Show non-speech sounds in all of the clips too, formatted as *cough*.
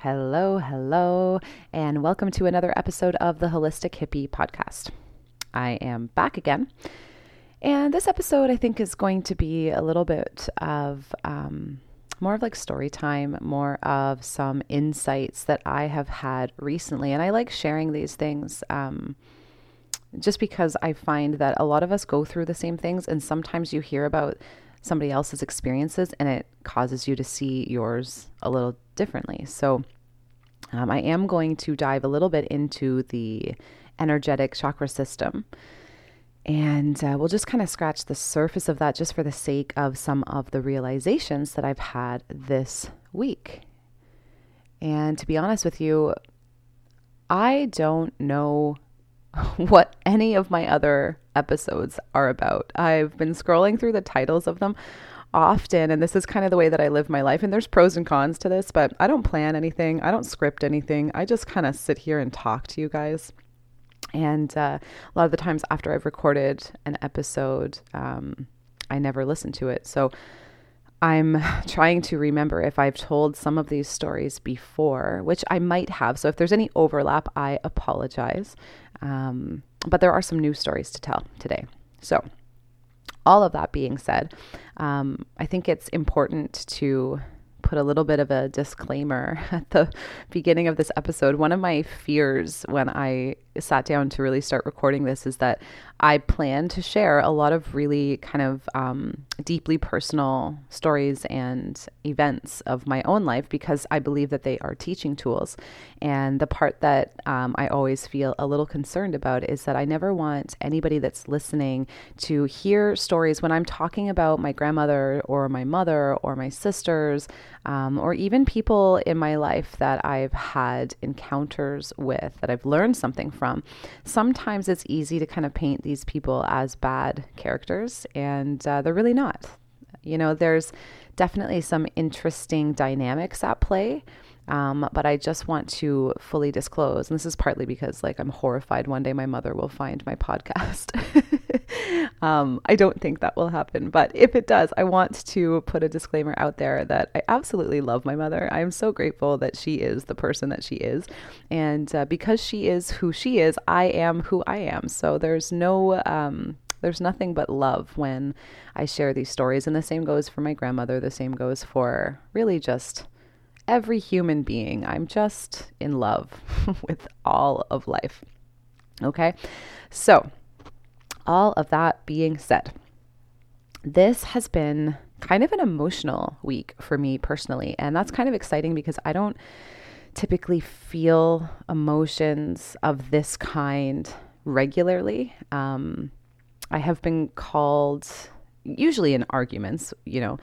Hello, hello, and welcome to another episode of the Holistic Hippie podcast. I am back again, and this episode I think is going to be a little bit of um, more of like story time, more of some insights that I have had recently, and I like sharing these things. Um, just because I find that a lot of us go through the same things, and sometimes you hear about somebody else's experiences and it causes you to see yours a little differently. So, um, I am going to dive a little bit into the energetic chakra system. And uh, we'll just kind of scratch the surface of that just for the sake of some of the realizations that I've had this week. And to be honest with you, I don't know *laughs* what any of my other episodes are about. I've been scrolling through the titles of them often and this is kind of the way that I live my life and there's pros and cons to this, but I don't plan anything. I don't script anything. I just kind of sit here and talk to you guys. And uh, a lot of the times after I've recorded an episode, um, I never listen to it. So I'm *sighs* trying to remember if I've told some of these stories before, which I might have. So if there's any overlap, I apologize. Um, but there are some new stories to tell today. So all of that being said, um, I think it's important to put a little bit of a disclaimer *laughs* at the beginning of this episode. One of my fears when I sat down to really start recording this is that I plan to share a lot of really kind of um, deeply personal stories and events of my own life because I believe that they are teaching tools. And the part that um, I always feel a little concerned about is that I never want anybody that's listening to hear stories when I'm talking about my grandmother or my mother or my sisters um, or even people in my life that I've had encounters with that I've learned something from. Sometimes it's easy to kind of paint these people as bad characters, and uh, they're really not. You know, there's definitely some interesting dynamics at play. Um, but I just want to fully disclose, and this is partly because, like, I'm horrified one day my mother will find my podcast. *laughs* um, I don't think that will happen, but if it does, I want to put a disclaimer out there that I absolutely love my mother. I am so grateful that she is the person that she is, and uh, because she is who she is, I am who I am. So there's no um, there's nothing but love when I share these stories. And the same goes for my grandmother. The same goes for really just every human being. I'm just in love *laughs* with all of life. Okay. So, all of that being said, this has been kind of an emotional week for me personally. And that's kind of exciting because I don't typically feel emotions of this kind regularly. Um, I have been called, usually in arguments, you know,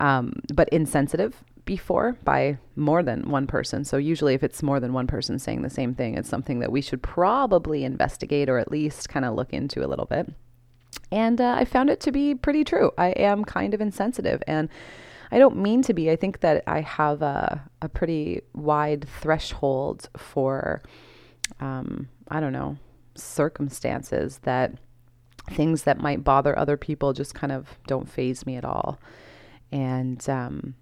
um, but insensitive before by more than one person. So, usually, if it's more than one person saying the same thing, it's something that we should probably investigate or at least kind of look into a little bit. And uh, I found it to be pretty true. I am kind of insensitive. And I don't mean to be. I think that I have a, a pretty wide threshold for, um, I don't know, circumstances that things that might bother other people just kind of don't faze me at all. And um,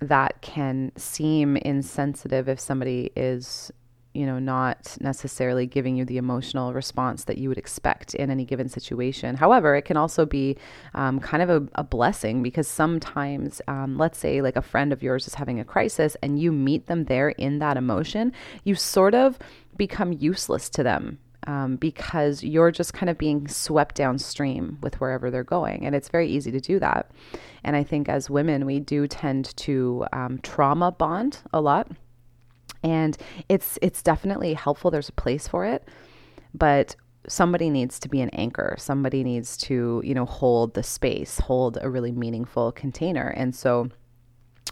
that can seem insensitive if somebody is, you know, not necessarily giving you the emotional response that you would expect in any given situation. However, it can also be um, kind of a, a, blessing because sometimes, um, let's say, like a friend of yours is having a crisis and you meet them there in that emotion, you sort of become useless to them um, because you're just kind of being swept downstream with wherever they're going. And it's very easy to do that. And I think as women, we do tend to um, trauma bond a lot. And it's it's definitely helpful. There's a place for it, but somebody needs to be an anchor. Somebody needs to you know hold the space, hold a really meaningful container. And so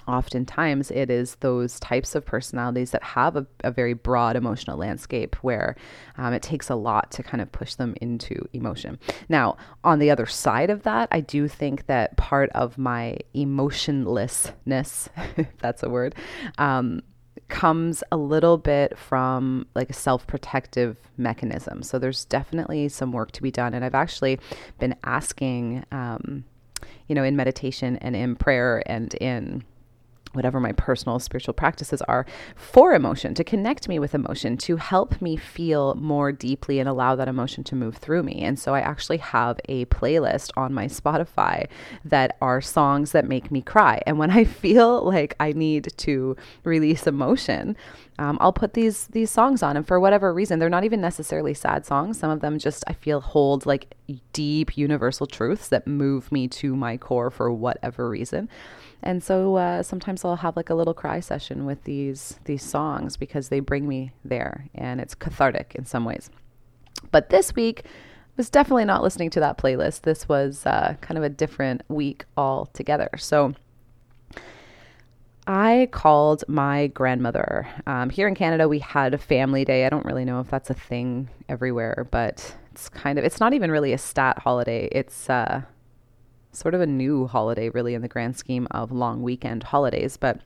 oftentimes it is those types of personalities that have a, a very broad emotional landscape where um, it takes a lot to kind of push them into emotion. Now, on the other side of that, I do think that part of my emotionlessness, if *laughs* that's a word, um, comes a little bit from like a self protective mechanism. So there's definitely some work to be done. And I've actually been asking, um, you know, in meditation and in prayer and in whatever my personal spiritual practices are for emotion, to connect me with emotion, to help me feel more deeply and allow that emotion to move through me. And so I actually have a playlist on my Spotify that are songs that make me cry. And when I *laughs* feel like I need to release emotion, um, I'll put these these songs on, and for whatever reason, they're not even necessarily sad songs. Some of them just I feel hold like deep universal truths that move me to my core for whatever reason. And so uh, sometimes I'll have like a little cry session with these these songs because they bring me there, and it's cathartic in some ways. But this week was definitely not listening to that playlist. This was uh, kind of a different week altogether. So I called my grandmother. Um, here in Canada, we had a family day. I don't really know if that's a thing everywhere, but it's kind of, it's not even really a stat holiday. It's uh, sort of a new holiday, really, in the grand scheme of long weekend holidays. But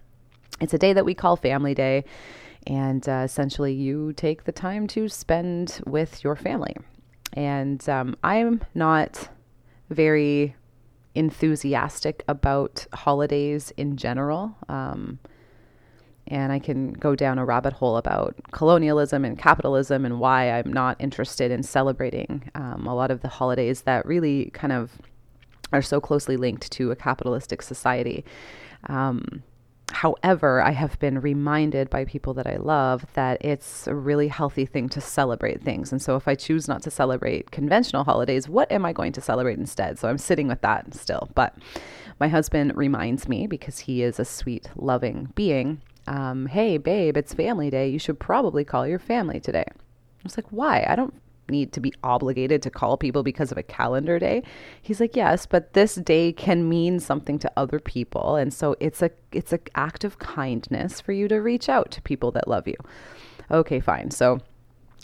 it's a day that we call Family Day. And uh, essentially, you take the time to spend with your family. And um, I'm not very enthusiastic about holidays in general. Um, and I can go down a rabbit hole about colonialism and capitalism and why I'm not interested in celebrating um, a lot of the holidays that really kind of are so closely linked to a capitalistic society. Um, However, I have been reminded by people that I love that it's a really healthy thing to celebrate things. And so if I choose not to celebrate conventional holidays, what am I going to celebrate instead? So I'm sitting with that still. But my husband reminds me because he is a sweet, loving being. Um, hey, babe, it's family day. You should probably call your family today. I was like, why? I don't need to be obligated to call people because of a calendar day. He's like, "Yes, but this day can mean something to other people, and so it's a it's an act of kindness for you to reach out to people that love you." Okay, fine. So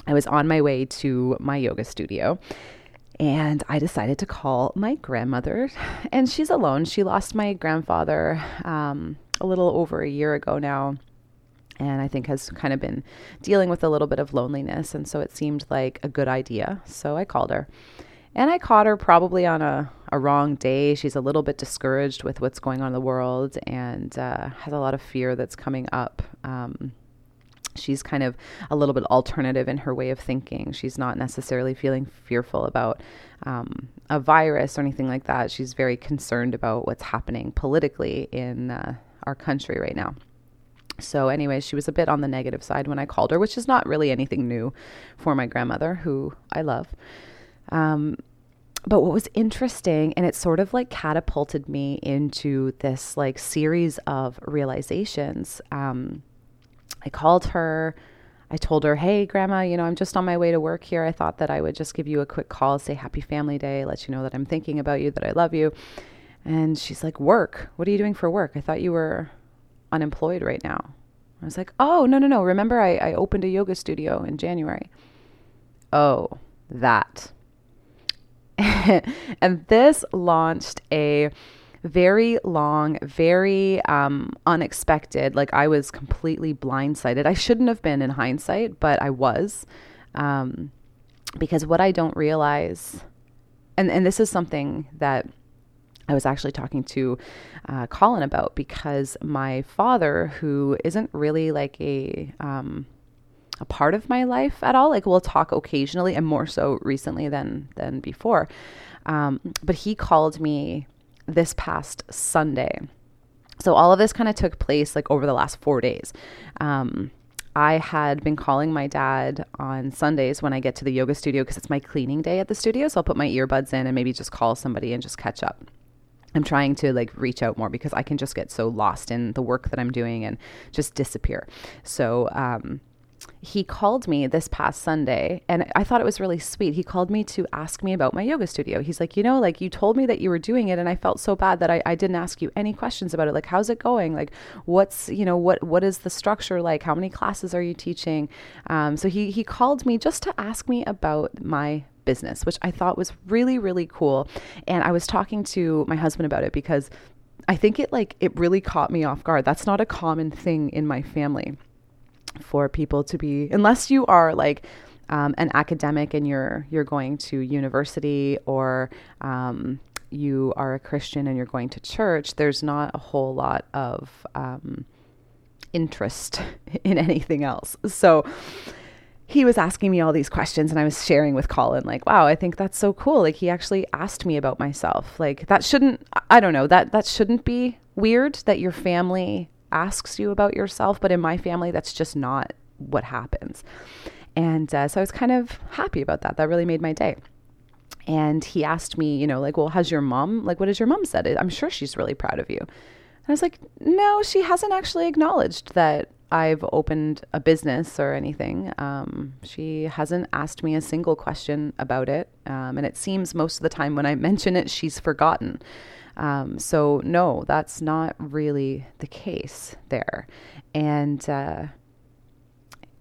I was on my way to my yoga studio and I decided to call my grandmother, and she's alone. She lost my grandfather um, a little over a year ago now and I think has kind of been dealing with a little bit of loneliness. And so it seemed like a good idea. So I called her. And I caught her probably on a, a wrong day. She's a little bit discouraged with what's going on in the world and uh, has a lot of fear that's coming up. Um, she's kind of a little bit alternative in her way of thinking. She's not necessarily feeling fearful about um, a virus or anything like that. She's very concerned about what's happening politically in uh, our country right now. So, anyway, she was a bit on the negative side when I called her, which is not really anything new for my grandmother, who I love. Um, but what was interesting, and it sort of like catapulted me into this like series of realizations. Um, I called her. I told her, Hey, grandma, you know, I'm just on my way to work here. I thought that I would just give you a quick call, say happy family day, let you know that I'm thinking about you, that I love you. And she's like, Work? What are you doing for work? I thought you were unemployed right now. I was like, oh, no, no, no. Remember, I, I opened a yoga studio in January. Oh, that. *laughs* and this launched a very long, very um, unexpected. Like I was completely blindsided. I shouldn't have been in hindsight, but I was. Um, because what I don't realize, and, and this is something that I was actually talking to uh, Colin about because my father, who isn't really like a um, a part of my life at all, like we'll talk occasionally and more so recently than than before, um, but he called me this past Sunday. So all of this kind of took place like over the last four days. Um, I had been calling my dad on Sundays when I get to the yoga studio because it's my cleaning day at the studio. So I'll put my earbuds in and maybe just call somebody and just catch up. I'm trying to like reach out more because I can just get so lost in the work that I'm doing and just disappear. So, um, he called me this past Sunday and I thought it was really sweet. He called me to ask me about my yoga studio. He's like, you know, like you told me that you were doing it and I felt so bad that I, I didn't ask you any questions about it. Like, how's it going? Like, what's, you know, what, what is the structure like? How many classes are you teaching? Um, so he, he called me just to ask me about my business, which I thought was really, really cool. And I was talking to my husband about it because I think it like it really caught me off guard. That's not a common thing in my family for people to be unless you are like um, an academic and you're you're going to university or um, you are a Christian and you're going to church, there's not a whole lot of um, interest *laughs* in anything else. So he was asking me all these questions and I was sharing with Colin like wow I think that's so cool. Like he actually asked me about myself. Like that shouldn't I don't know that that shouldn't be weird that your family asks you about yourself but in my family that's just not what happens. And uh, so I was kind of happy about that. That really made my day. And he asked me you know like well how's your mom like what has your mom said? I'm sure she's really proud of you. And I was like no she hasn't actually acknowledged that I've opened a business or anything. Um, she hasn't asked me a single question about it. Um, and it seems most of the time when I *laughs* mention it, she's forgotten. Um, so, no, that's not really the case there. And uh,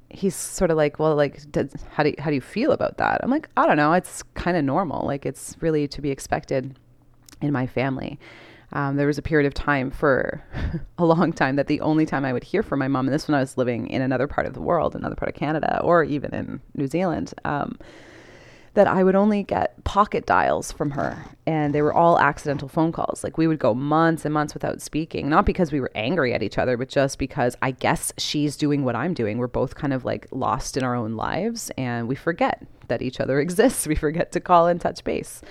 he's sort of like, well, like, does, how, do you, how do you feel about that? I'm like, I don't know. It's kind of normal. Like, it's really to be expected in my family. Um, there was a period of time for *laughs* a long time that the only time I would hear from my mom, and this when I was living in another part of the world, another part of Canada, or even in New Zealand, um, that I would only get pocket dials from her. And they were all accidental phone calls. Like we would go months and months without speaking, not because we were angry at each other, but just because I guess she's doing what I'm doing. We're both kind of like lost in our own lives and we forget that each other *laughs* exists. We forget to call and touch base.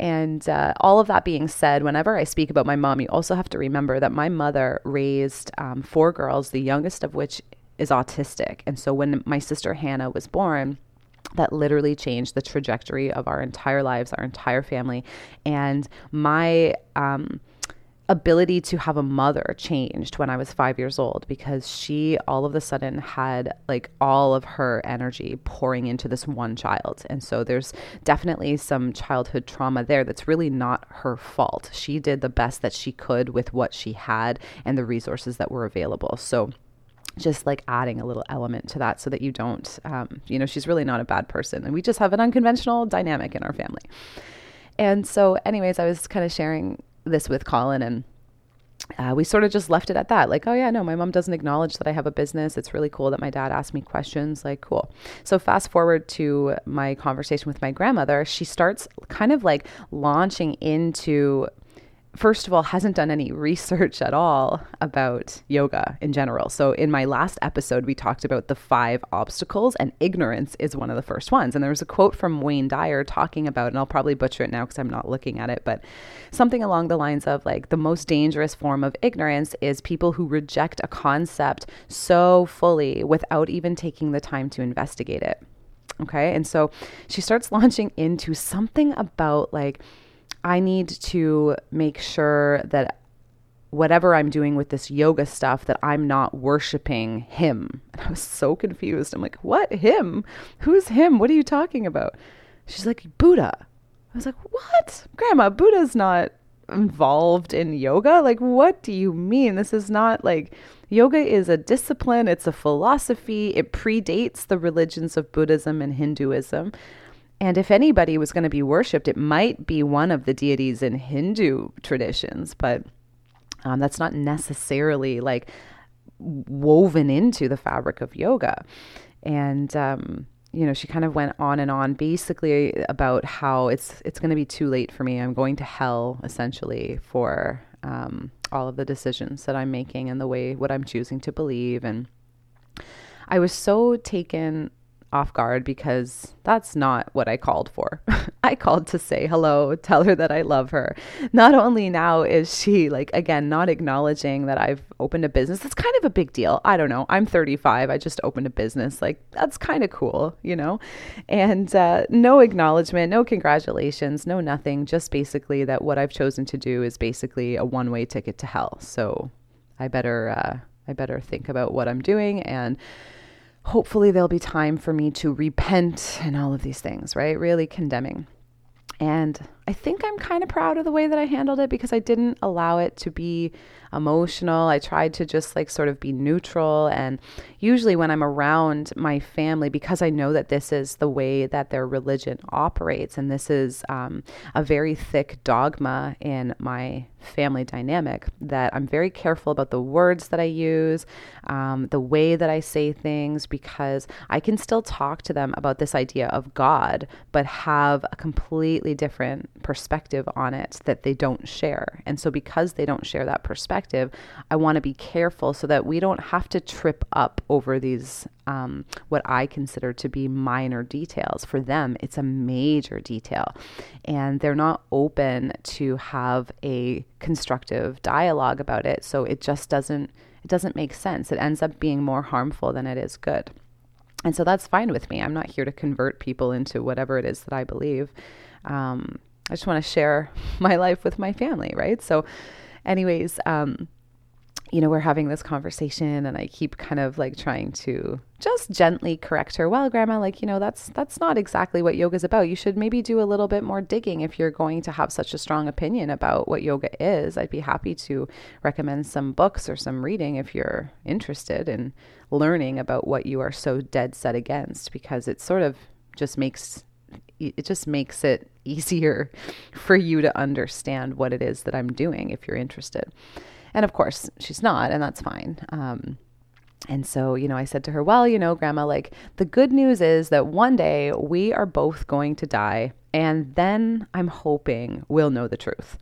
And uh, all of that being said, whenever I speak about my mom, you also have to remember that my mother raised um, four girls, the youngest of which is autistic. And so when my sister Hannah was born, that literally changed the trajectory of our entire lives, our entire family. And my, um, ability to have a mother changed when I was five years old because she all of a sudden had like all of her energy pouring into this one child. And so there's definitely some childhood trauma there that's really not her fault. She did the best that she could with what she had and the resources that were available. So just like adding a little element to that so that you don't, um, you know, she's really not a bad person. And we just have an unconventional dynamic in our family. And so, anyways, I was kind of sharing this with Colin and uh, we sort of just left it at that. Like, oh, yeah, no, my mom doesn't acknowledge that I have a business. It's really cool that my dad asked me questions. Like, cool. So, fast forward to my conversation with my grandmother, she starts kind of like launching into first of all, hasn't done any research at all about yoga in general. So, in my last episode, we talked about the five obstacles, and ignorance is one of the first ones. And there was a quote from Wayne Dyer talking about, and I'll probably butcher it now because I'm not looking at it, but something along the lines of like the most dangerous form of ignorance is people who reject a concept so fully without even taking the time to investigate it. Okay. And so she starts *laughs* launching into something about like, I need to make sure that whatever I'm doing with this yoga stuff that I'm not worshiping him. *laughs* And I was so confused. I'm like, "What him? Who's him? What are you talking about?" She's like, "Buddha." I was like, "What? Grandma, Buddha's not involved in yoga? Like what do you mean? This is not like yoga is a discipline, it's a philosophy. It predates the religions of Buddhism and Hinduism. And if anybody was going to be worshipped, it might be one of the deities in Hindu traditions, but um, that's not necessarily like woven into the fabric of yoga. And, um, you know, she kind of went on and on basically about how it's it's going to be too late for me. I'm going to hell essentially for um, all of the decisions that I'm making and the way what I'm choosing to believe. And I was so taken off guard because that's not what I called for. *laughs* I called to say hello, tell her that I love her. Not only now is she like again not acknowledging that I've opened a business. That's kind of a big deal. I don't know. I'm 35. I just opened a business. Like that's kind of cool, you know? And uh, no acknowledgement, no congratulations, no nothing. Just basically that what I've chosen to do is basically a one-way ticket to hell. So I better uh, I better think about what I'm doing and hopefully there'll be time for me to repent and all of these things, right? Really condemning. And I think I'm kind of proud of the way that I handled it because I didn't allow it to be emotional. I tried to just like sort of be neutral. And usually, when I'm around my family, because I know that this is the way that their religion operates, and this is um, a very thick dogma in my family dynamic, that I'm very careful about the words that I use, um, the way that I say things, because I can still talk to them about this idea of God, but have a completely different perspective on it that they don't share. And so, because they don't share that perspective, I want to be careful so that we don't have to trip up over these, um, what I consider to be minor details. For them, it's a major detail. And they're not open to have a constructive dialogue about it. So, it just doesn't. It doesn't make sense. It ends up being more harmful than it is good. And so that's fine with me. I'm not here to convert people into whatever it is that I believe. Um, I just want to share *laughs* my life with my family, right? So, anyways, um, you know, we're having this conversation and I keep kind of like trying to just gently correct her. Well, grandma, like, you know, that's that's not exactly what yoga is about. You should maybe do a little bit more digging if you're going to have such a strong opinion about what yoga is. I'd be happy to recommend some books or some reading if you're interested in learning about what you are so dead set against because it sort of just makes it just makes it *laughs* easier for you to understand what it is that I'm doing if you're interested. And of course, she's not, and that's fine. Um, and so, you know, I said to her, Well, you know, Grandma, like the good news is that one day we are both going to die. And then I'm hoping we'll know the truth.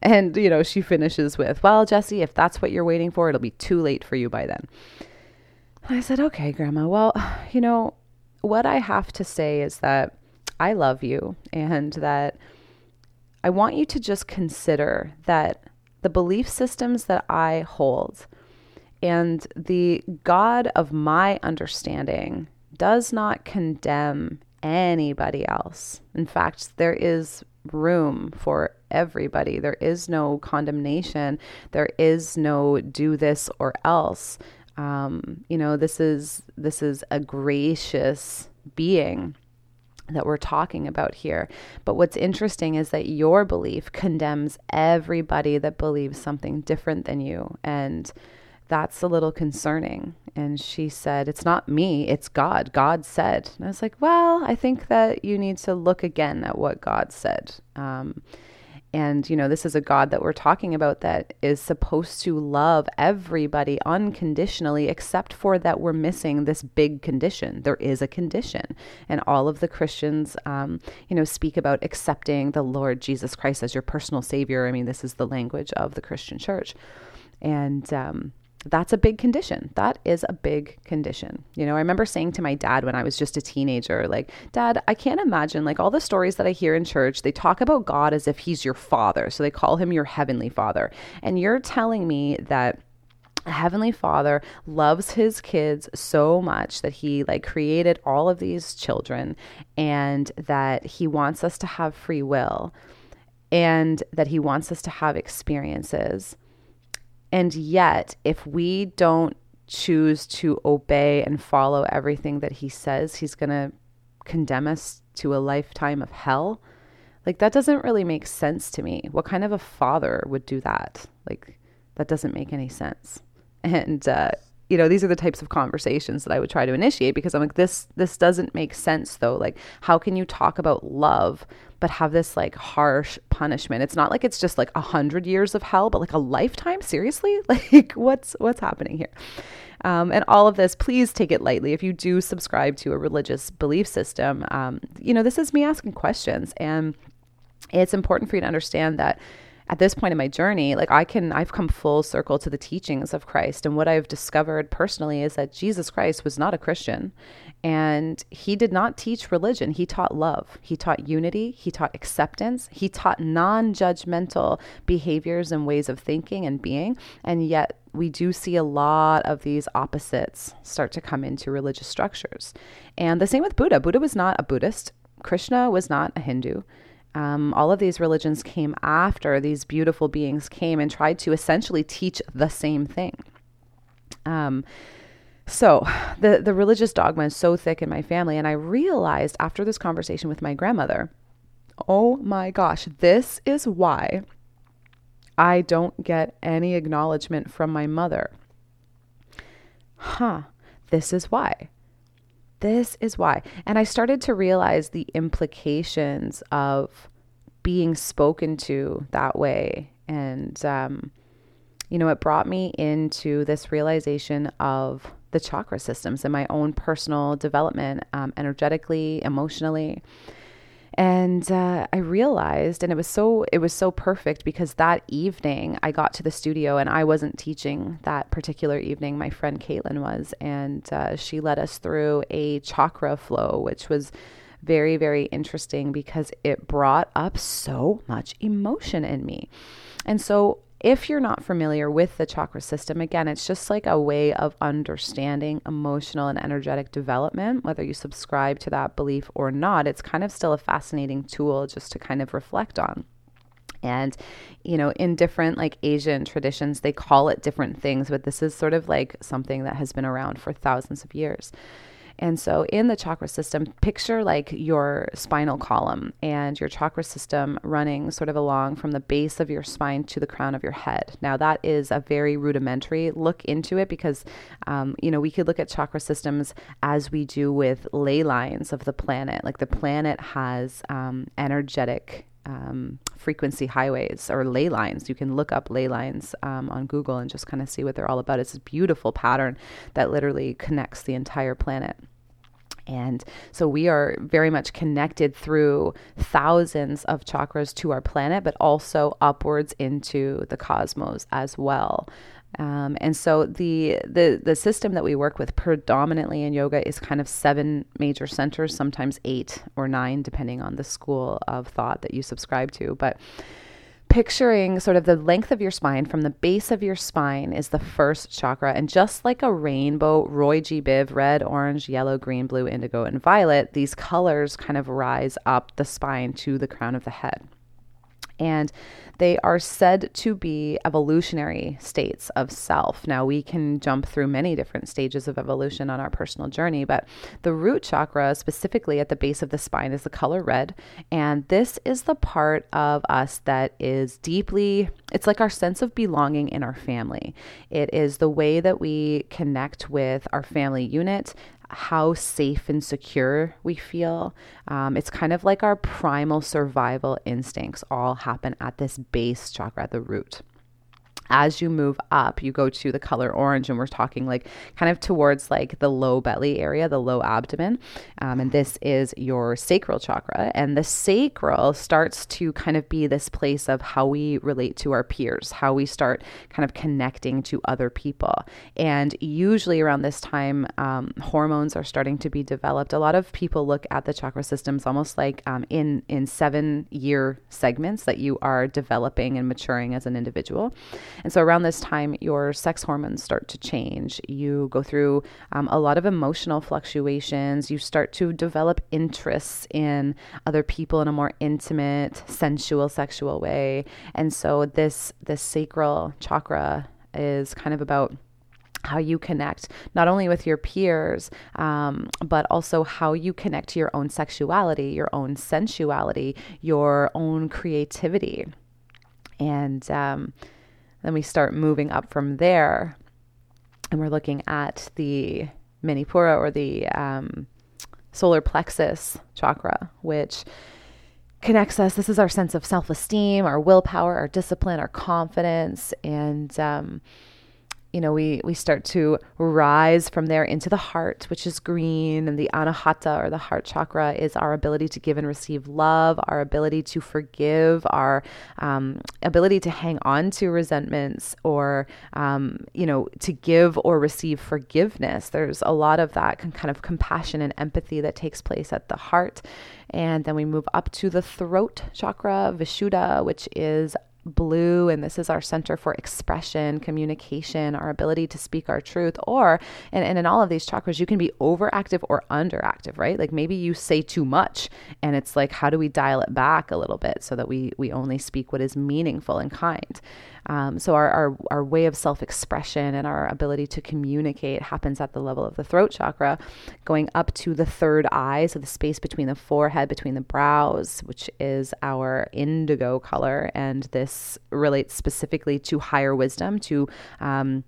And, you know, she finishes with, Well, Jessi, if that's what you're waiting for, it'll be too late for you by then. And I said, Okay, Grandma, well, *sighs* you know, what I have to say is that I love you and that I want you to just consider that the belief systems that I hold and the God of my understanding does not condemn anybody else. In fact, there is room for everybody. There is no condemnation. There is no do this or else. Um, you know, this is this is a gracious being that we're talking about here. But what's interesting is that your belief condemns everybody that believes something different than you. And that's a little concerning. And she said, It's not me, it's God. God said. And I was like, Well, I think that you need to look again at what God said. Um, and, you know, this is a God that we're talking about that is supposed to love everybody unconditionally, except for that we're missing this big condition. There is a condition. And all of the Christians, um, you know, speak about accepting the Lord Jesus Christ as your personal Savior. I mean, this is the language of the Christian church. And, um, that's a big condition. That is a big condition. You know, I remember saying to my dad when I was just a teenager, like, Dad, I can't imagine, like, all the stories that I hear in church, they talk about God as if he's your father. So they call him your heavenly father. And you're telling me that a heavenly father loves his kids so much that he like created all of these children and that he wants us to have free will and that he wants us to have experiences and yet, if we don't choose to obey and follow everything that he says, he's going to condemn us to a lifetime of hell. Like, that doesn't really make sense to me. What kind of a father would do that? Like, that doesn't make any sense. *laughs* And, uh, you know, these are the types of conversations that I would try to initiate because I'm like, this, this doesn't make sense though. Like, how can you talk about love but have this like harsh punishment. It's not like it's just like a hundred years of hell, but like a lifetime. Seriously, *laughs* like what's what's happening here? Um, and all of this, please take it lightly. If you do subscribe to a religious belief system, um, you know this is me asking questions, and it's important for you to understand that at this point in my journey, like I can, I've come full circle to the teachings of Christ. And what I've discovered personally is that Jesus Christ was not a Christian and he did not teach religion. He taught love, he taught unity, he taught acceptance, he taught non judgmental behaviors and ways of thinking and being. And yet, we do see a lot of these opposites start to come into religious structures. And the same with Buddha. Buddha was not a Buddhist, Krishna was not a Hindu. Um, all of these religions came after these beautiful beings came and tried to essentially teach the same thing. Um, so the the religious dogma is so thick in my family, and I realized after this conversation with my grandmother, oh my gosh, this is why I don't get any acknowledgement from my mother. Huh, this is why. This is why. And I started to realize the implications of being spoken to that way. And, um, you know, it brought me into this realization of the chakra systems and my own personal development, um, energetically, emotionally. And uh, I realized, and it was so it was so perfect because that evening I got to the studio and I wasn't teaching that particular evening. My friend Caitlin was, and uh, she led us through a chakra flow, which was very very interesting because it brought up so much emotion in me, and so if you're not familiar with the chakra system, again, it's just like a way of understanding emotional and energetic development, whether you subscribe to that belief or not. It's kind of still a fascinating tool just to kind of reflect on. And, you know, in different like Asian traditions, they call it different things, but this is sort of like something that has been around for thousands of years. And so in the chakra system, picture like your spinal column and your chakra system running sort of along from the base of your spine to the crown of your head. Now, that is a very rudimentary look into it because, um, you know, we could look at chakra systems as we do with ley lines of the planet. Like the planet has um, energetic um, frequency highways or ley lines. You can look up ley lines um, on Google and just kind of see what they're all about. It's a beautiful pattern that literally connects the entire planet. And so we are very much connected through thousands of chakras to our planet, but also upwards into the cosmos as well. Um, and so the, the the system that we work with predominantly in yoga is kind of seven major centers, sometimes eight or nine, depending on the school of thought that you subscribe to. But picturing sort of the length of your spine from the base of your spine is the first chakra. And just like a rainbow, Roy G. Biv, red, orange, yellow, green, blue, indigo, and violet, these colors kind of rise up the spine to the crown of the head and they are said to be evolutionary states of self. Now, we can jump through many different stages of evolution on our personal journey, but the root chakra, specifically at the base of the spine, is the color red. And this is the part of us that is deeply, it's like our sense of belonging in our family. It is the way that we connect with our family unit, how safe and secure we feel. Um, it's kind of like our primal survival instincts all happen at this base chakra, the root as you move up, you go to the color orange, and we're talking like kind of towards like the low belly area, the low abdomen. Um, and this is your sacral chakra. And the sacral starts to kind of be this place of how we relate to our peers, how we start kind of connecting to other people. And usually around this time, um, hormones are starting to be developed. A lot of people look at the chakra systems almost like um, in in seven year segments that you are developing and maturing as an individual. And so around this time, your sex hormones start to change. You go through um, a lot of emotional fluctuations. You start to develop interests in other people in a more intimate, sensual, sexual way. And so this this sacral chakra is kind of about how you connect not only with your peers, um, but also how you connect to your own sexuality, your own sensuality, your own creativity. And um, then we start moving up from there, and we're looking at the Manipura or the um, solar plexus chakra, which connects us. This is our sense of self esteem, our willpower, our discipline, our confidence, and um, you know, we, we start to rise from there into the heart, which is green, and the anahata or the heart chakra is our ability to give and receive love, our ability to forgive, our um, ability to hang on to resentments, or um, you know, to give or receive forgiveness. There's a lot of that kind of compassion and empathy that takes place at the heart, and then we move up to the throat chakra, Vishuddha, which is blue and this is our center for expression communication our ability to speak our truth or and, and in all of these chakras you can be overactive or underactive right? Like maybe you say too much and it's like how do we dial it back a little bit so that we we only speak what is meaningful and kind um, so our, our, our way of self-expression and our ability to communicate happens at the level of the throat chakra, going up to the third eye, so the space between the forehead, between the brows, which is our indigo color, and this relates specifically to higher wisdom, to um,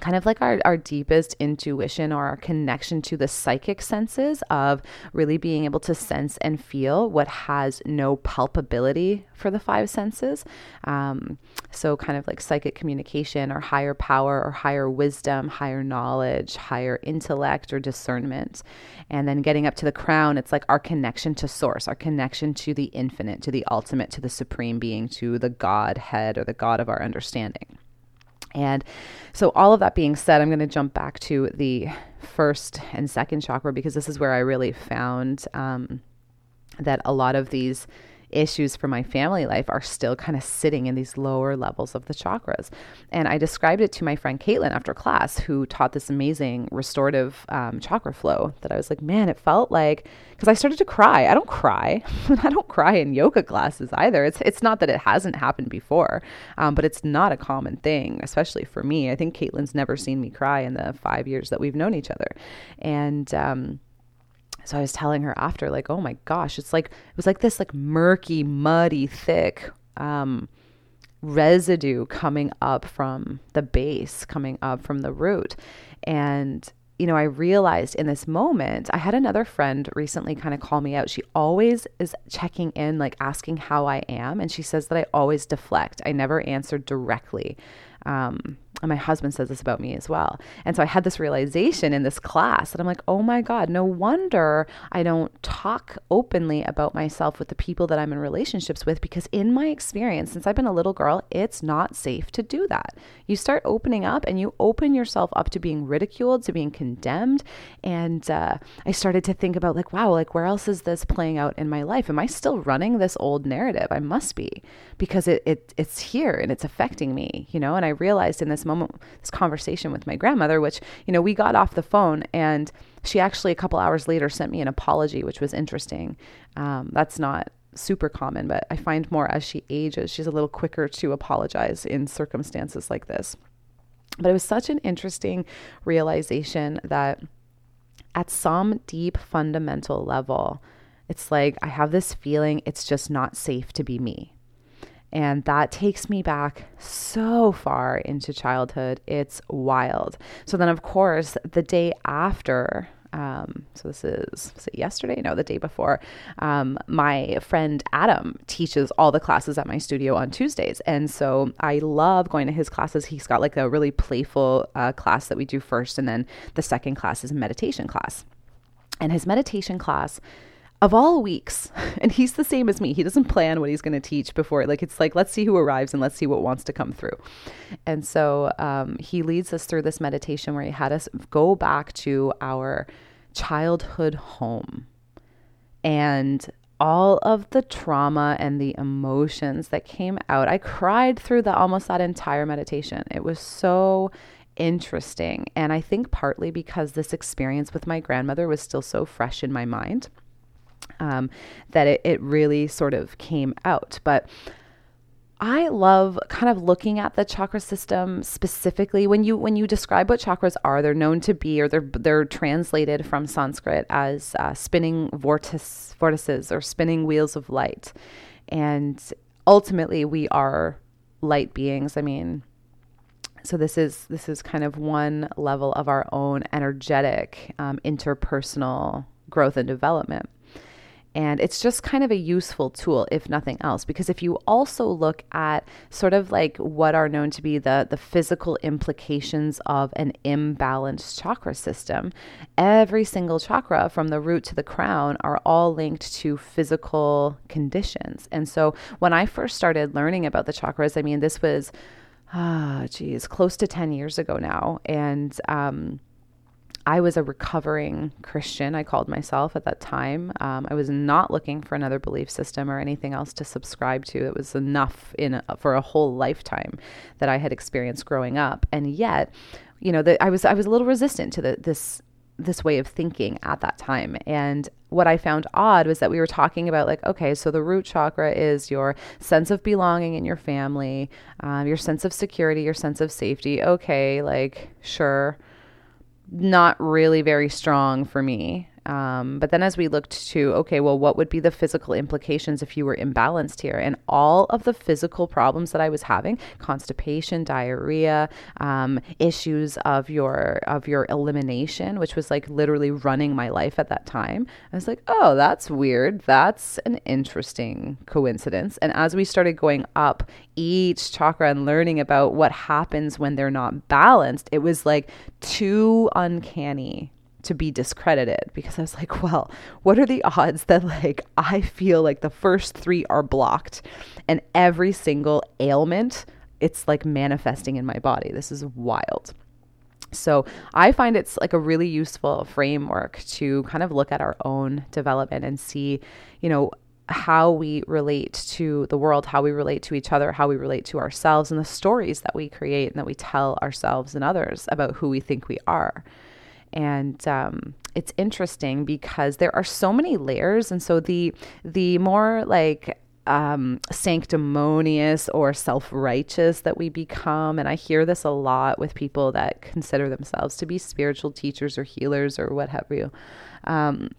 kind of like our, our deepest intuition or our connection to the psychic senses of really being able to sense and feel what has no palpability for the five senses. Um, so, kind of like psychic communication or higher power or higher wisdom, higher knowledge, higher intellect or discernment. And then getting up to the crown, it's like our connection to source, our connection to the infinite, to the ultimate, to the supreme being, to the Godhead or the God of our understanding. And so, all of that being said, I'm going to jump back to the first and second chakra because this is where I really found um, that a lot of these issues for my family life are still kind of sitting in these lower levels of the chakras. And I described it to my friend Caitlin after class, who taught this amazing restorative um, chakra flow. That I was like, man, it felt like because I started to cry. I don't cry. *laughs* I don't cry in yoga classes either. It's it's not that it hasn't happened before, um, but it's not a common thing, especially for me. I think Caitlin's never seen me cry in the five years that we've known each other, and um, so I was telling her after, like, oh my gosh, it's like, it was like this, like, murky, muddy, thick um, residue coming up from the base, coming up from the root. And, you know, I realized in this moment, I had another friend recently kind of call me out. She always is checking in, like asking how I am. And she says that I always deflect, I never answer directly. Um, and my husband says this about me as well. And so I had this realization in this class that I'm like, oh my God, no wonder I don't talk openly about myself with the people that I'm in relationships with because, in my experience, since I've been a little girl, it's not safe to do that. You start opening up and you open yourself up to being ridiculed, to being condemned. And uh, I started to think about, like, wow, like, where else is this playing out in my life? Am I still running this old narrative? I must be because it, it it's here and it's affecting me, you know? And I realized in this moment, this conversation with my grandmother, which, you know, we got off the phone and she actually a couple hours later sent me an apology, which was interesting. Um, that's not super common, but I find more as she ages, she's a little quicker to apologize in circumstances like this. But it was such an interesting realization that at some deep fundamental level, it's like I have this feeling it's just not safe to be me. And that takes me back so far into childhood. It's wild. So then, of course, the day after, um, so this is, yesterday? No, the day before. Um, my friend Adam teaches all the classes at my studio on Tuesdays. And so I love going to his classes. He's got like a really playful uh, class that we do first. And then the second class is a meditation class. And his meditation class of all weeks, *laughs* and he's the same as me. He doesn't plan what he's going to teach before. Like it's like let's see who arrives and let's see what wants to come through. And so um, he leads us through this meditation where he had us go back to our childhood home and all of the trauma and the emotions that came out. I cried through the almost that entire meditation. It was so interesting. And I think partly because this experience with my grandmother was still so fresh in my mind um, that it, it really sort of came out. But I love kind of looking at the chakra system specifically. When you when you describe what chakras are, they're known to be, or they're they're translated from Sanskrit as uh, spinning vortice, vortices or spinning wheels of light. And ultimately, we are light beings. I mean, so this is this is kind of one level of our own energetic um, interpersonal growth and development. And it's just kind of a useful tool, if nothing else, because if you also look at sort of like what are known to be the, the physical implications of an imbalanced chakra system, every single chakra from the root to the crown are all linked to physical conditions. And so when I first started learning about the chakras, I mean, this was, ah, geez, close to 10 years ago now. And, um, I was a recovering Christian, I called myself at that time. Um, I was not looking for another belief system or anything else to subscribe to. It was enough in a, for a whole lifetime that I had experienced growing up, and yet, you know, the, I was I was a little resistant to the, this this way of thinking at that time. And what I found odd was that we were talking about, like, okay, so the root chakra is your sense of belonging in your family, um, your sense of security, your sense of safety. Okay, like, sure not really very strong for me. Um, but then as we looked to, okay, well, what would be the physical implications if you were imbalanced here? And all of the physical problems that I was having, constipation, diarrhea, um, issues of your of your elimination, which was like literally running my life at that time. I was like, oh, that's weird. That's an interesting coincidence. And as we started going up each chakra and learning about what happens when they're not balanced, it was like too uncanny to be discredited because I was like, well, what are the odds that like I feel like the first three are blocked and every single ailment it's like manifesting in my body. This is wild. So, I find it's like a really useful framework to kind of look at our own development and see, you know, how we relate to the world, how we relate to each other, how we relate to ourselves, and the stories that we create and that we tell ourselves and others about who we think we are. And um, it's interesting because there are so many layers, and so the the more like um, sanctimonious or self righteous that we become. And I hear this a lot with people that consider themselves to be spiritual teachers or healers or what have you. Um,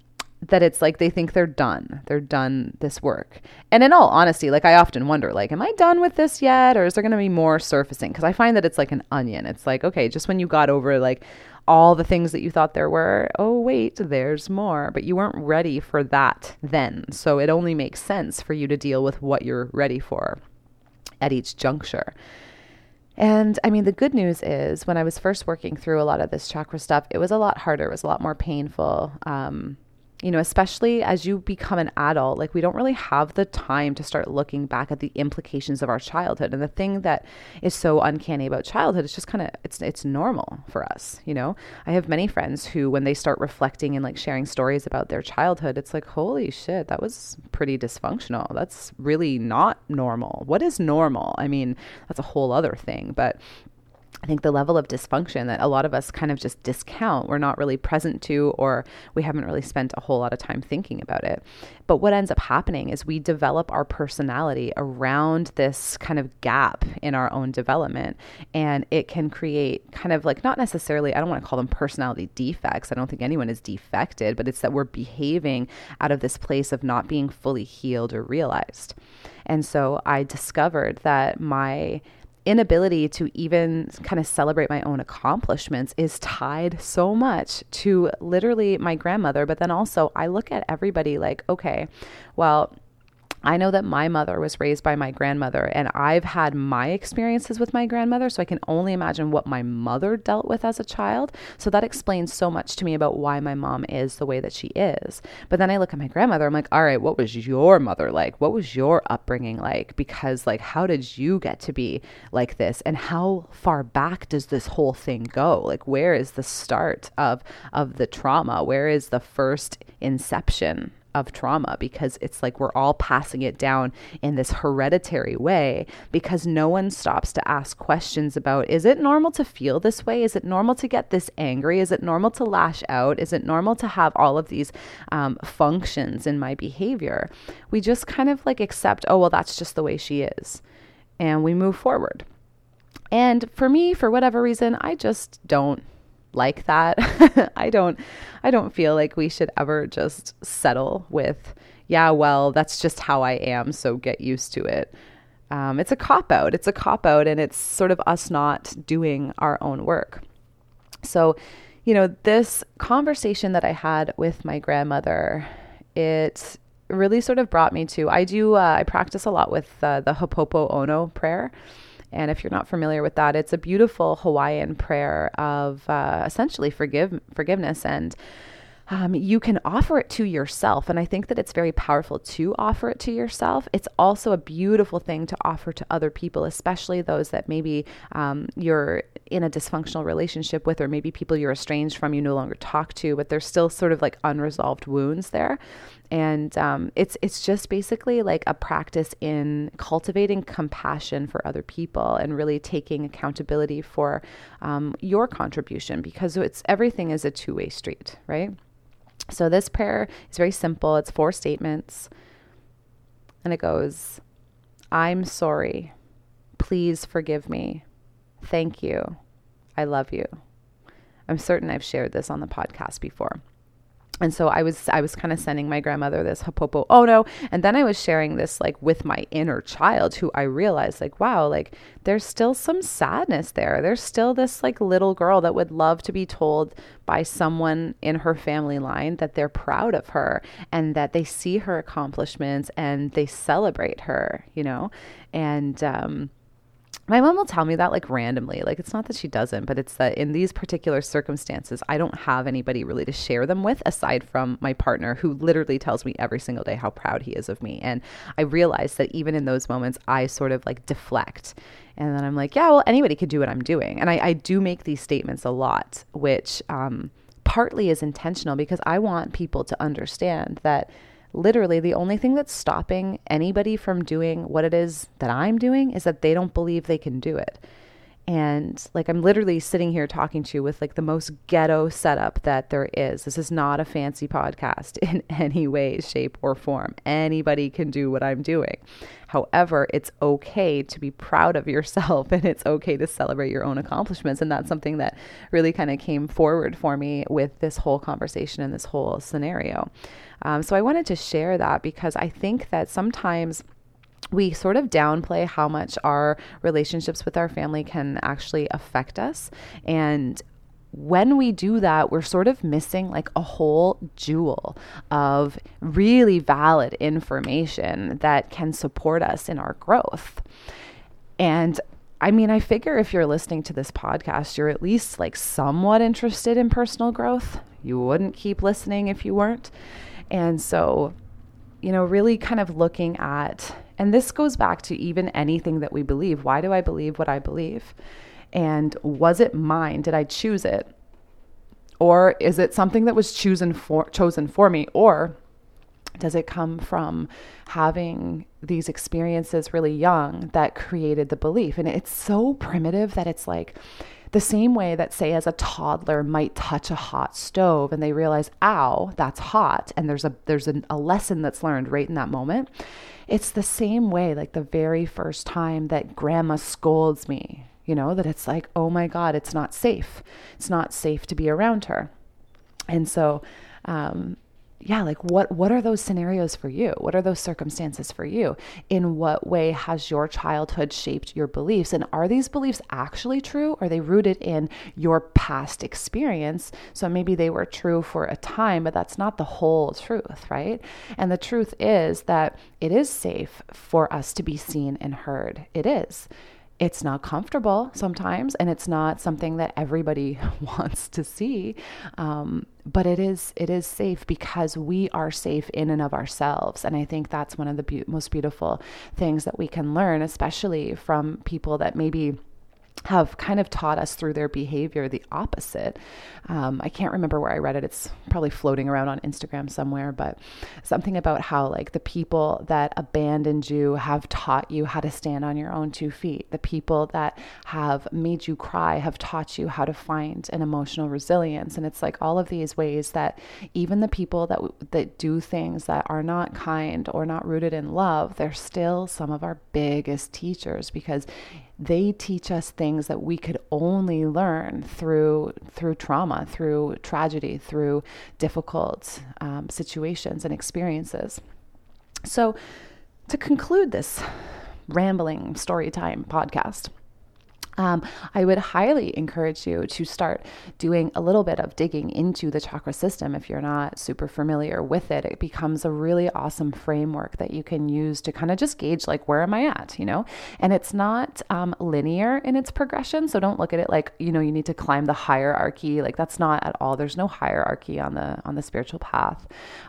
that it's like they think they're done. They're done this work. And in all honesty, like I often wonder, like, am I done with this yet? Or is there going to be more surfacing? Because I find that it's like an onion. It's like, okay, just when you got over like all the things that you thought there were, oh, wait, there's more. But you weren't ready for that then. So it only makes sense for you to deal with what you're ready for at each juncture. And I mean, the good news is when I was first working through a lot of this chakra stuff, it was a lot harder, it was a lot more painful. Um, you know, especially as you become an adult, like we don't really have the time to start looking back at the implications of our childhood. And the thing that is so uncanny about childhood is just kind of it's it's normal for us, you know. I have many friends who when they start reflecting and like sharing stories about their childhood, it's like, "Holy shit, that was pretty dysfunctional. That's really not normal." What is normal? I mean, that's a whole other thing, but I think the level of dysfunction that a lot of us kind of just discount, we're not really present to, or we haven't really spent a whole lot of time thinking about it. But what ends up happening is we develop our personality around this kind of gap in our own development. And it can create kind of like, not necessarily, I don't want to call them personality defects. I don't think anyone is defected, but it's that we're behaving out of this place of not being fully healed or realized. And so I discovered that my inability to even kind of celebrate my own accomplishments is tied so much to literally my grandmother. But then also, I look at everybody like, okay, well, I know that my mother was raised by my grandmother, and I've had my experiences with my grandmother, so I can only imagine what my mother dealt with as a child. So that explains so much to me about why my mom is the way that she is. But then I look at my grandmother, I'm like, all right, what was your mother like? What was your upbringing like? Because, like, how did you get to be like this? And how far back does this whole thing go? Like, where is the start of, of the trauma? Where is the first inception of trauma because it's like we're all passing it down in this hereditary way because no one stops to ask questions about is it normal to feel this way? Is it normal to get this angry? Is it normal to lash out? Is it normal to have all of these um, functions in my behavior? We just kind of like accept, oh, well, that's just the way she is. And we move forward. And for me, for whatever reason, I just don't like that. *laughs* I don't I don't feel like we should ever just settle with yeah, well, that's just how I am, so get used to it. Um, it's a cop out. It's a cop out, and it's sort of us not doing our own work. So, you know, this conversation that I had with my grandmother, it really sort of brought me to. I do. Uh, I practice a lot with uh, the Ono prayer. And if you're not familiar with that, it's a beautiful Hawaiian prayer of uh, essentially forgive forgiveness and um, you can offer it to yourself. And I think that it's very powerful to offer it to yourself. It's also a beautiful thing to offer to other people, especially those that maybe um, you're in a dysfunctional relationship with, or maybe people you're estranged from, you no longer talk to, but there's still sort of like unresolved wounds there. And um, it's it's just basically like a practice in cultivating compassion for other people and really taking accountability for um, your contribution because it's everything is a two way street, right? So this prayer is very simple. It's four statements. And it goes, I'm sorry. Please forgive me. Thank you. I love you. I'm certain I've shared this on the podcast before. and so I was I was kind of sending my grandmother this hapopo oh no and then I was sharing this like with my inner child who I realized like wow like there's still some sadness there there's still this like little girl that would love to be told by someone in her family line that they're proud of her and that they see her accomplishments and they celebrate her you know and um my mom will tell me that like randomly. Like it's not that she doesn't, but it's that in these particular circumstances, I don't have anybody really to share them with aside from my partner who literally tells me every single day how proud he is of me. And I realize that even in those moments, I sort of like deflect. And then I'm like, yeah, well, anybody could do what I'm doing. And I, I do make these statements a lot, which um, partly is intentional because I want people to understand that literally the only thing that's stopping anybody from doing what it is that I'm doing is that they don't believe they can do it. And like I'm literally sitting here talking to you with like the most ghetto setup that there is. This is not a fancy podcast *laughs* in any way, shape, or form. Anybody can do what I'm doing. However, it's okay to be proud of yourself *laughs* and it's okay to celebrate your own accomplishments. And that's something that really kind of came forward for me with this whole conversation and this whole scenario. Um, so I wanted to share that because I think that sometimes we sort of downplay how much our relationships with our family can actually affect us. And when we do that, we're sort of missing like a whole jewel of really valid information that can support us in our growth. And I mean, I figure if you're listening to this podcast, you're at least like somewhat interested in personal growth. You wouldn't keep listening if you weren't. And so, you know, really kind of looking at, and this goes back to even anything that we believe. Why do I believe what I believe? And was it mine? Did I choose it? Or is it something that was chosen for chosen for me? Or does it come from having these experiences really young that created the belief? And it's so primitive that it's like the same way that, say, as a toddler might touch a hot stove and they realize, ow, that's hot, and there's a there's a, a lesson that's learned right in that moment. It's the same way, like the very first time that grandma scolds me, you know, that it's like, oh my God, it's not safe. It's not safe to be around her. And so um, yeah like what what are those scenarios for you? What are those circumstances for you? In what way has your childhood shaped your beliefs? And are these beliefs actually true? Are they rooted in your past experience? So maybe they were true for a time but that's not the whole truth right? And the truth is that it is safe for us to be seen and heard. It is it's not comfortable sometimes and it's not something that everybody *laughs* wants to see um, but it is it is safe because we are safe in and of ourselves. And i think that's one of the be- most beautiful things that we can learn especially from people that maybe have kind of taught us through their behavior the opposite. Um, I can't remember where I read it. It's probably floating around on Instagram somewhere, but something about how, like, the people that abandoned you have taught you how to stand on your own two feet. The people that have made you cry have taught you how to find an emotional resilience. And it's like all of these ways that even the people that, that do things that are not kind or not rooted in love, they're still some of our biggest teachers because they teach us things that we could only learn through through trauma, through tragedy, through difficult um, situations and experiences. So, to conclude this rambling story time podcast, um, I would highly encourage you to start doing a little bit of digging into the chakra system if you're not super familiar with it. It becomes a really awesome framework that you can use to kind of just gauge, like, where am I at, you know? And it's not um, linear in its progression. So don't look at it like, you know, you need to climb the hierarchy. Like, that's not at all. There's no hierarchy on the on the spiritual path.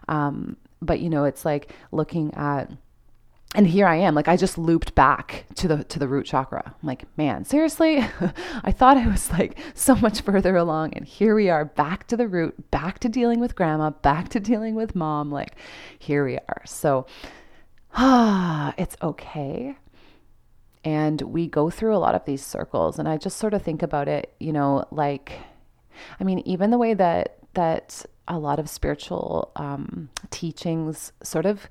Um, but you know, it's like looking at and here I am, like I just looped back to the to the root chakra. I'm like, man, seriously? *laughs* I thought I was like so much further along, and here we are, back to the root, back to dealing with grandma, back to dealing with mom. Like, here we are. So, ah, *sighs* it's okay. And we go through a lot of these circles, and I just sort of think about it, you know, like, I mean, even the way that that a lot of spiritual um, teachings sort of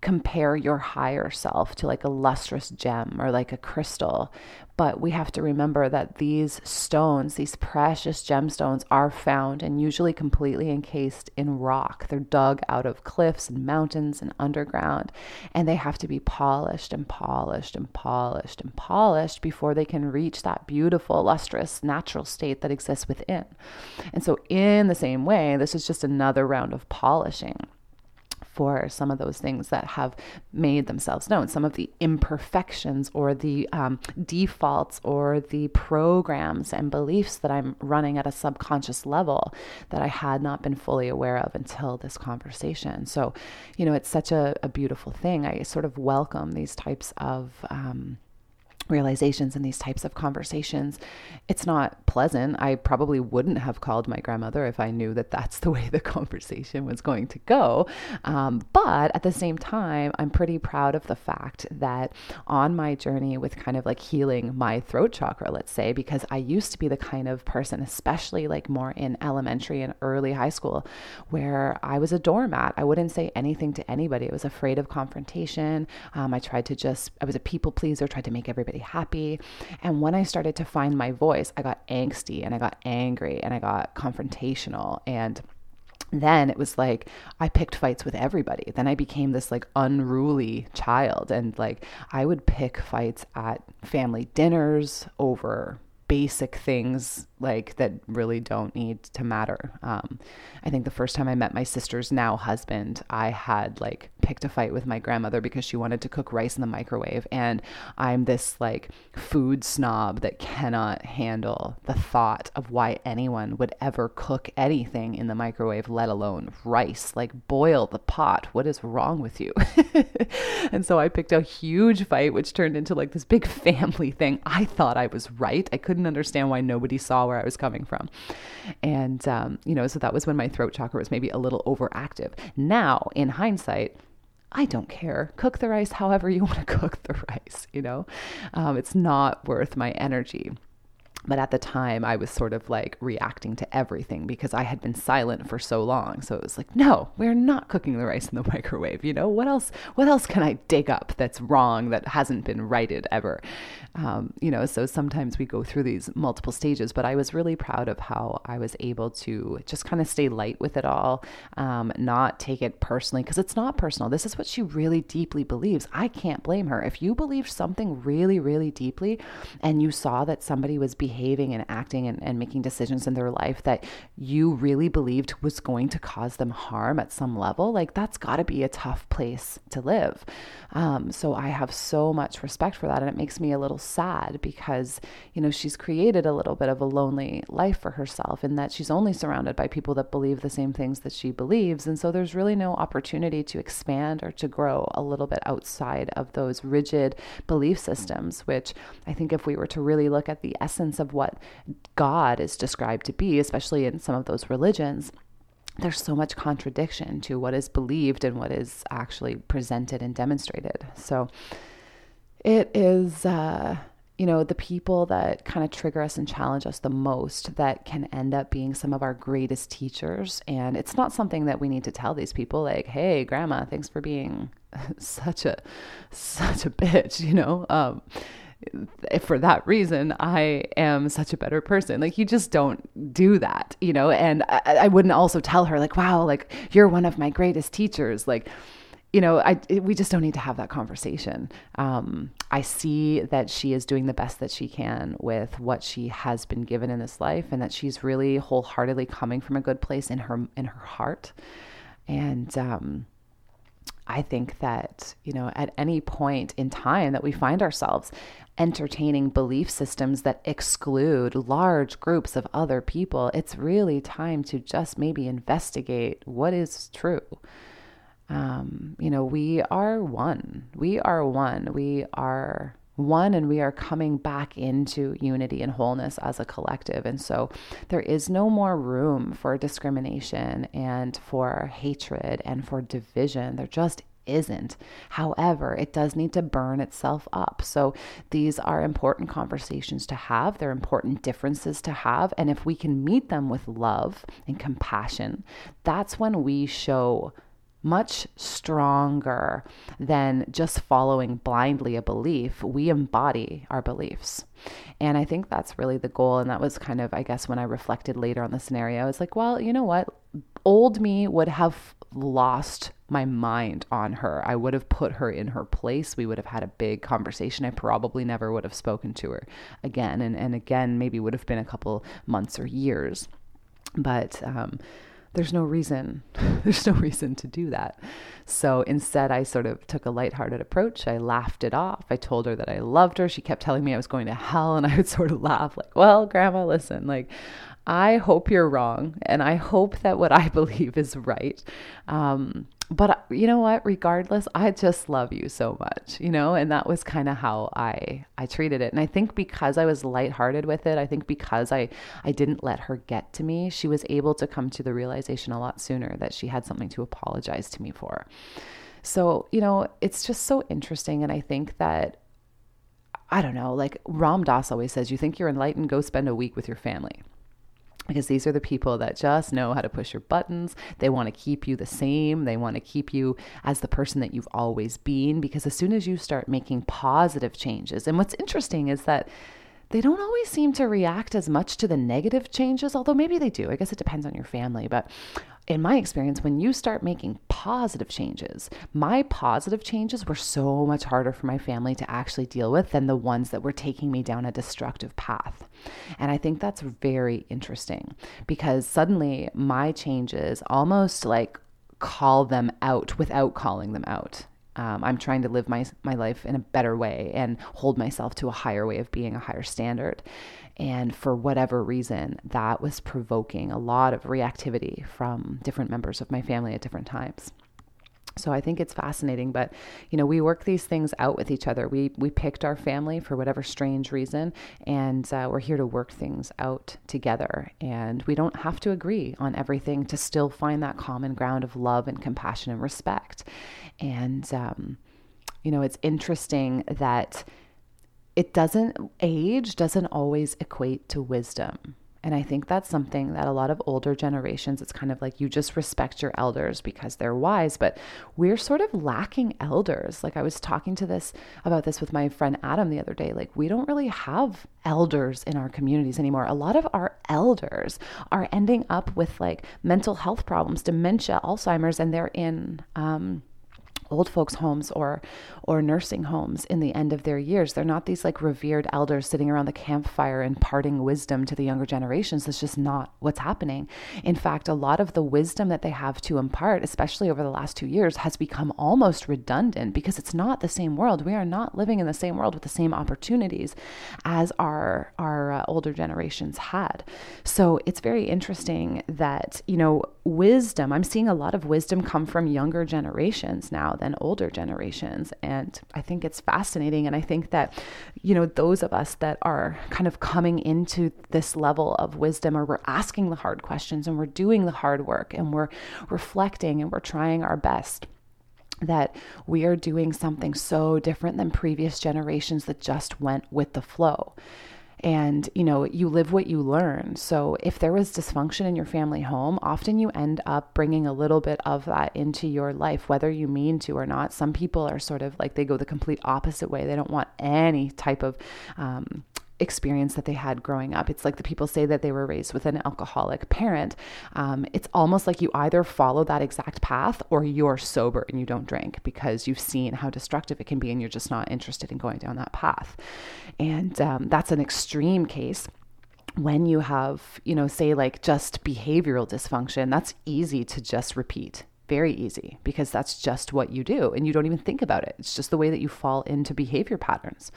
compare your higher self to like a lustrous gem or like a crystal. But we have to remember that these stones, these precious gemstones, are found and usually completely encased in rock. They're dug out of cliffs and mountains and underground, and they have to be polished and polished and polished and polished before they can reach that beautiful, lustrous, natural state that exists within. And so, in the same way, this is just another round of polishing for some of those things that have made themselves known, some of the imperfections or the um, defaults or the programs and beliefs that I'm running at a subconscious level that I had not been fully aware of until this conversation. So, you know, it's such a, a beautiful thing. I sort of welcome these types of. Um, realizations in these types of conversations. It's not pleasant. I probably wouldn't have called my grandmother if I knew that that's the way *laughs* the conversation was going to go. Um, but at the same time, I'm pretty proud of the fact that on my journey with kind of like healing my throat chakra, let's say, because I used to be the kind of person, especially like more in elementary and early high school, where I was a doormat. I wouldn't say anything to anybody. I was afraid of confrontation. Um, I tried to just, I was a people pleaser, tried to make everybody happy. And when I started to find my voice, I got angsty and I got angry and I got confrontational and then it was like I picked fights with everybody. Then I became this like unruly child. And like I would pick fights at family dinners over basic things like that really don't need to matter. Um, I think the first time I met my sister's now husband, I had like picked a fight with my grandmother because she wanted to cook rice in the microwave. And I'm this like food snob that cannot handle the thought of why anyone would ever cook anything in the microwave, let alone rice. Like, boil the pot. What is wrong with you? *laughs* and so I picked a huge fight, which turned into like this big *laughs* family thing. I thought I was right. I couldn't understand why nobody saw where I was coming from. And, um, you know, so that was when my throat chakra was maybe a little overactive. Now, in hindsight, I don't care. Cook the rice however you *laughs* want to cook the rice, you know? Um, it's not worth my energy. But at the time, I was sort of like reacting to everything because I had been silent for so long. So it was like, no, we're not cooking the rice in the *laughs* microwave. You know, what else? What else can I dig up that's wrong that hasn't been righted ever? Um, you know, so sometimes we go through these multiple stages. But I was really proud of how I was able to just kind of stay light with it all, um, not take it personally because it's not personal. This is what she really deeply believes. I can't blame her. If you believe something really, really deeply, and you saw that somebody was being behaving and acting and, and making decisions in their life that you really believed was going to cause them harm at some level, like that's got to be a tough place to live. Um, so I have so much respect for that. And it makes me a little sad because, you know, she's created a little bit of a lonely life for herself in that she's only surrounded by people that believe the same things that she believes. And so there's really no opportunity to expand or to grow a little bit outside of those rigid belief systems, which I think if we were to really look at the essence of what God is described to be, especially in some of those religions, there's so much contradiction to what is believed and what is actually presented and demonstrated. So it is, uh, you know, the people that kind of trigger us and challenge us the most that can end up being some of our greatest teachers. And it's not something that we need to tell these people, like, hey, grandma, thanks for being *laughs* such a such a bitch, *laughs* you know. Um, for that reason, I am such a better person. Like, you just don't do that, you know? And I, I wouldn't also tell her, like, wow, like, you're one of my greatest teachers. Like, you know, I, we just don't need to have that conversation. Um, I see that she is doing the best that she can with what she has been given in this life, and that she's really wholeheartedly coming from a good place in her in her heart. And um, I think that, you know, at any point in time that we find ourselves entertaining belief systems that exclude large groups of other people, it's really time to just maybe investigate what is true. Um, you know, we are one. We are one. We are one and we are coming back into unity and wholeness as a collective. And so there is no more room for discrimination and for hatred and for division. There just isn't. However, it does need to burn itself up. So these are important conversations to have. They're important differences to have. And if we can meet them with love and compassion, that's when we show much stronger than just following blindly a belief. We embody our beliefs. And I think that's really the goal. And that was kind of, I guess, when I reflected later on the scenario, it's like, well, you know what? Old me would have lost my mind on her. I would have put her in her place. We would have had a big conversation. I probably never would have spoken to her again. And, and again, maybe would have been a couple months or years. But, um, there's no reason *laughs* there's no reason to do that. So instead i sort of took a lighthearted approach. I laughed it off. I told her that i loved her. She kept telling me i was going to hell and i would *laughs* sort of laugh like well grandma listen like i hope you're wrong and i hope that what i *laughs* believe is right. Um, but you know what regardless i just love you so much you know and that was kind of how i i treated it. And i think because i was lighthearted with it i think because i i didn't let her get to me she was able to come to the realization a lot sooner that she had something to apologize to me for. So you know it's just so interesting and i think that I don't know, like Ram Dass always says, you think you're enlightened, go spend a week with your family because these are the people that just know how to push your buttons. They want to keep you the same. They want to keep you as the person that you've always been. Because as soon as you start making positive changes, and what's interesting is that they don't always seem to react as much to the negative changes, although maybe they do. I guess it depends on your family. But in my experience, when you start making positive changes, my positive changes were so much harder for my family to actually deal with than the ones that were taking me down a destructive path. And I think that's very interesting because suddenly my changes almost like call them out without calling them out. Um, I'm trying to live my my life in a better way and hold myself to a higher way of being, a higher standard. And for whatever reason, that was provoking a lot of reactivity from different members of my family at different times. So I think it's fascinating, but you know, we work these things out with each other. We we picked our family for whatever strange reason, and uh, we're here to work things out together. And we don't have to agree on everything to still find that common ground of love and compassion and respect. And um, you know, it's interesting that it doesn't age doesn't always equate to wisdom. And I think that's something that a lot of older generations, it's kind of like you just respect your elders because they're wise, but we're sort of lacking elders. Like I was talking to this about this with my friend Adam the other day. Like we don't really have elders in our communities anymore. A lot of our elders are ending up with like mental health problems, dementia, Alzheimer's, and they're in, um, old folks homes or or nursing homes in the end of their years. They're not these like revered elders sitting around the campfire imparting wisdom to the younger generations. That's just not what's happening. In fact a lot of the wisdom that they have to impart especially over the last 2 years has become almost redundant because it's not the same world. We are not living in the same world with the same opportunities as our our uh, older generations had. So it's very interesting that you know wisdom i'm seeing a lot of wisdom come from younger generations now than older generations. And I think it's fascinating. And I think that, you know, those of us that are kind of coming into this level of wisdom or we're asking the hard questions and we're doing the hard work and we're reflecting and we're trying our best that we are doing something so different than previous generations that just went with the flow and you know you live what you learn. So if there was dysfunction in your family home often you end up bringing a little bit of that into your life whether you mean to or not. Some people are sort of like they go the complete opposite way. They don't want any type of um, experience that they had growing up. It's like the people say that they were raised with an alcoholic parent. Um, it's almost like you either follow that exact path or you're sober and you don't drink because you've seen how destructive it can be and you're just not interested in going down that path. And um, that's an extreme case when you have, you know, say like just behavioral dysfunction, that's easy to just repeat very easy because that's just what you do and you don't even think about it. It's just the way that you fall into behavior patterns.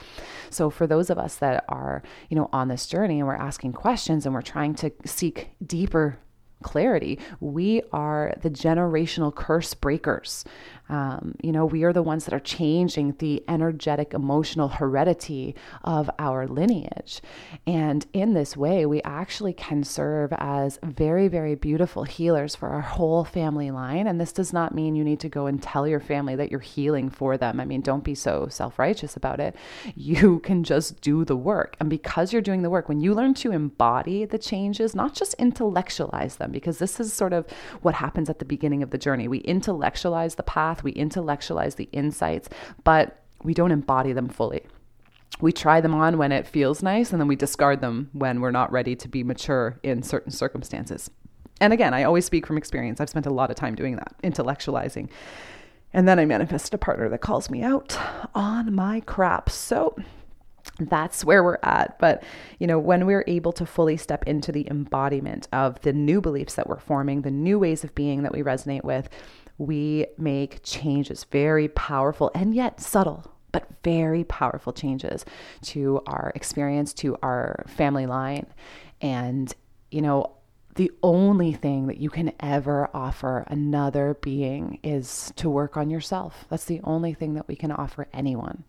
So for those of us that are, you know, on this journey and we're asking questions and we're trying to seek deeper clarity, we are the generational curse breakers. Um, you know, we are the ones that are changing the energetic, emotional heredity of our lineage. And in this way, we actually can serve as very, very beautiful healers for our whole family line. And this does not mean you need to go and tell your family that you're healing for them. I mean, don't be so self righteous about it. You can just do the work. And because you're doing the work, when you learn to embody the changes, not just intellectualize them, because this is sort of what happens at the beginning of the journey. We intellectualize the path, we intellectualize the insights, but we don't embody them fully we try them on when it feels nice and then we discard them when we're not ready to be mature in certain circumstances. And again, I always speak from experience. I've spent a lot of time doing that, intellectualizing. And then I manifest a partner that calls me out on my crap. So that's where we're at. But, you know, when we're able to fully step into the embodiment of the new beliefs that we're forming, the new ways of being that we resonate with, we make changes, very powerful and yet subtle but very powerful changes to our experience, to our family line. And, you know, the only thing that you can ever offer another being is to work on yourself. That's the only thing that we can offer anyone.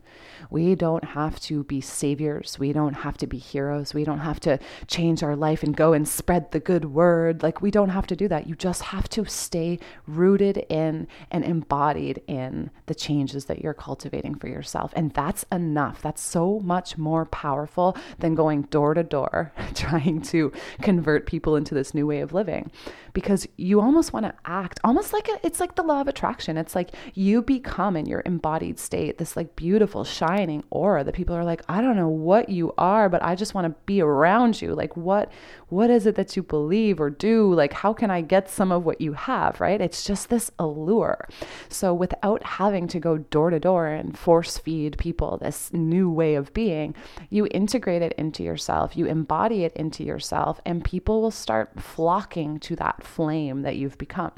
We don't have to be saviors. We don't have to be heroes. We don't have to change our life and go and spread the good word. Like, we don't have to do that. You just have to stay rooted in and embodied in the changes that you're cultivating for yourself. And that's enough. That's so much more powerful than going door to door *laughs* trying to convert people into new way of living because you almost want to act almost like a, it's like the law of attraction. It's like you become in your embodied state this like beautiful shining aura that people are like, I don't know what you are, but I just want to be around you. Like what what is it that you believe or do? Like how can I get some of what you have, right? It's just this allure. So without having to go door to door and force feed people this new way of being, you integrate it into yourself, you embody it into yourself, and people will start flocking to that flame that you've become.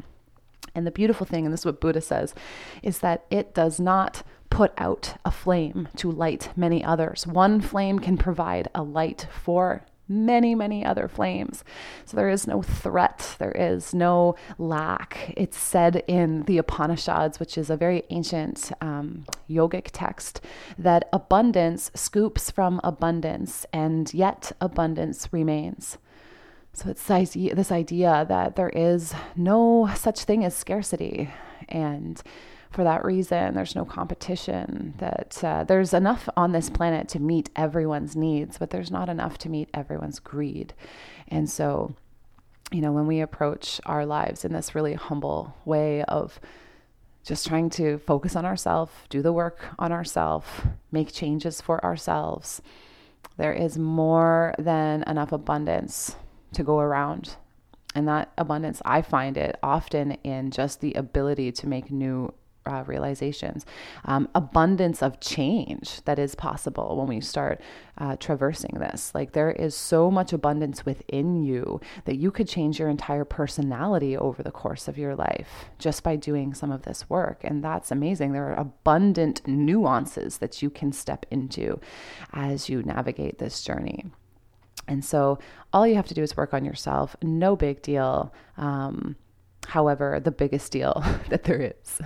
And the beautiful thing, and this is what Buddha says, is that it does not put out a flame to light many others. One flame can provide a light for many, many other flames. So there is no threat, there is no lack. It's said in the Upanishads, which is a very ancient um, yogic text, that abundance scoops from abundance, and yet abundance remains. So it's this idea that there is no such thing as scarcity. And for that reason, there's no competition, that uh, there's enough on this planet to meet everyone's needs, but there's not enough to meet everyone's greed. And so, you know, when we approach our lives in this really humble way of just trying to focus on ourselves, do the work on ourselves, make changes for ourselves, there is more than enough abundance to go around. And that abundance, I find it often in just the ability to make new uh, realizations, um, abundance of change that is possible when we start uh, traversing this. Like there is so much abundance within you that you could change your entire personality over the course of your life just by doing some of this work. And that's amazing. There are abundant nuances that you can step into as you navigate this journey. And so all you have to do is work on yourself. No big deal. Um, however, the biggest deal *laughs* that there is.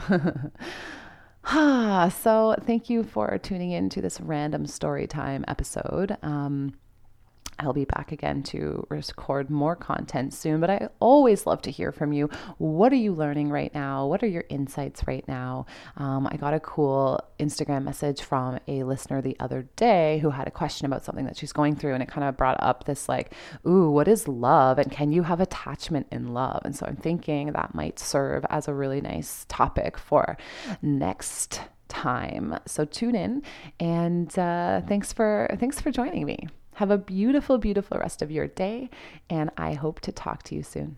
*sighs* so thank you for tuning in to this random story time episode. Um, I'll be back again to record more content soon, but I always love to hear from you. What are you learning right now? What are your insights right now? Um, I got a cool Instagram message from a listener the other day who had a question about something that she's going through, and it kind of brought up this like, ooh, what is love? And can you have attachment in love? And so I'm thinking that might serve as a really nice topic for next time. So tune in and uh, thanks for thanks for joining me. Have a beautiful, beautiful rest of your day, and I hope to talk to you soon.